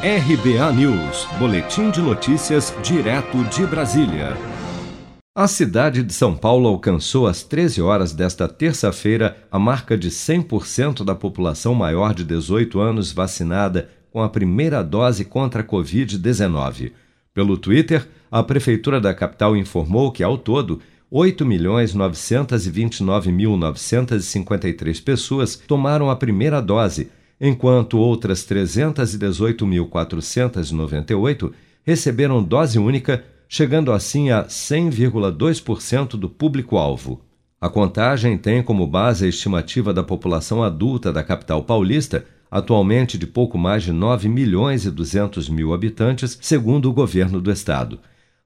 RBA News, Boletim de Notícias, direto de Brasília. A cidade de São Paulo alcançou às 13 horas desta terça-feira a marca de 100% da população maior de 18 anos vacinada com a primeira dose contra a Covid-19. Pelo Twitter, a Prefeitura da capital informou que, ao todo, 8.929.953 pessoas tomaram a primeira dose enquanto outras 318.498 receberam dose única, chegando assim a 100,2% do público-alvo. A contagem tem como base a estimativa da população adulta da capital paulista, atualmente de pouco mais de 9 milhões e 200 mil habitantes, segundo o governo do estado.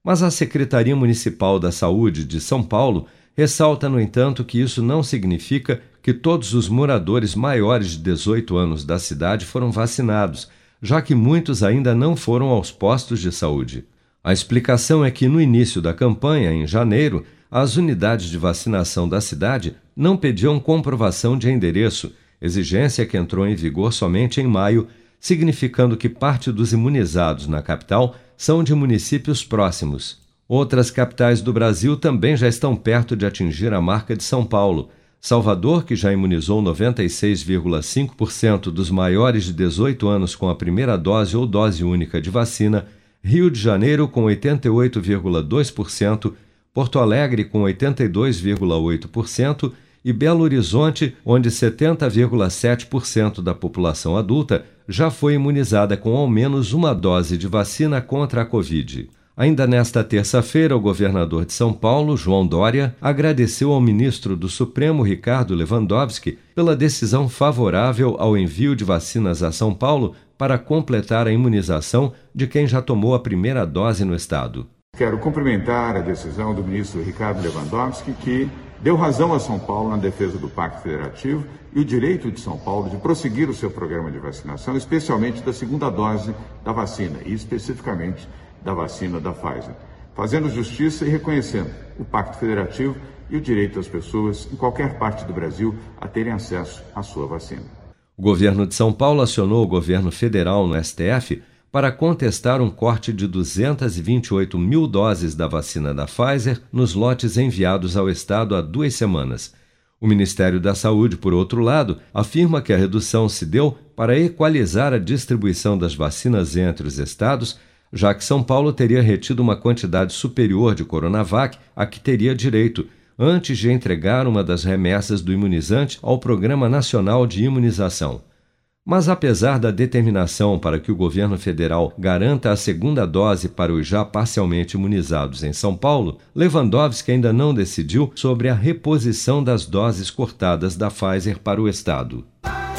Mas a Secretaria Municipal da Saúde de São Paulo ressalta, no entanto, que isso não significa que todos os moradores maiores de 18 anos da cidade foram vacinados, já que muitos ainda não foram aos postos de saúde. A explicação é que no início da campanha, em janeiro, as unidades de vacinação da cidade não pediam comprovação de endereço, exigência que entrou em vigor somente em maio, significando que parte dos imunizados na capital são de municípios próximos. Outras capitais do Brasil também já estão perto de atingir a marca de São Paulo. Salvador, que já imunizou 96,5% dos maiores de 18 anos com a primeira dose ou dose única de vacina, Rio de Janeiro com 88,2%, Porto Alegre com 82,8% e Belo Horizonte, onde 70,7% da população adulta já foi imunizada com ao menos uma dose de vacina contra a Covid. Ainda nesta terça-feira, o governador de São Paulo, João Dória, agradeceu ao ministro do Supremo, Ricardo Lewandowski, pela decisão favorável ao envio de vacinas a São Paulo para completar a imunização de quem já tomou a primeira dose no estado. Quero cumprimentar a decisão do ministro Ricardo Lewandowski, que deu razão a São Paulo na defesa do Pacto Federativo e o direito de São Paulo de prosseguir o seu programa de vacinação, especialmente da segunda dose da vacina, e especificamente da vacina da Pfizer, fazendo justiça e reconhecendo o Pacto Federativo e o direito das pessoas em qualquer parte do Brasil a terem acesso à sua vacina. O governo de São Paulo acionou o governo federal no STF para contestar um corte de 228 mil doses da vacina da Pfizer nos lotes enviados ao Estado há duas semanas. O Ministério da Saúde, por outro lado, afirma que a redução se deu para equalizar a distribuição das vacinas entre os estados já que São Paulo teria retido uma quantidade superior de Coronavac a que teria direito, antes de entregar uma das remessas do imunizante ao Programa Nacional de Imunização. Mas apesar da determinação para que o governo federal garanta a segunda dose para os já parcialmente imunizados em São Paulo, Lewandowski ainda não decidiu sobre a reposição das doses cortadas da Pfizer para o estado.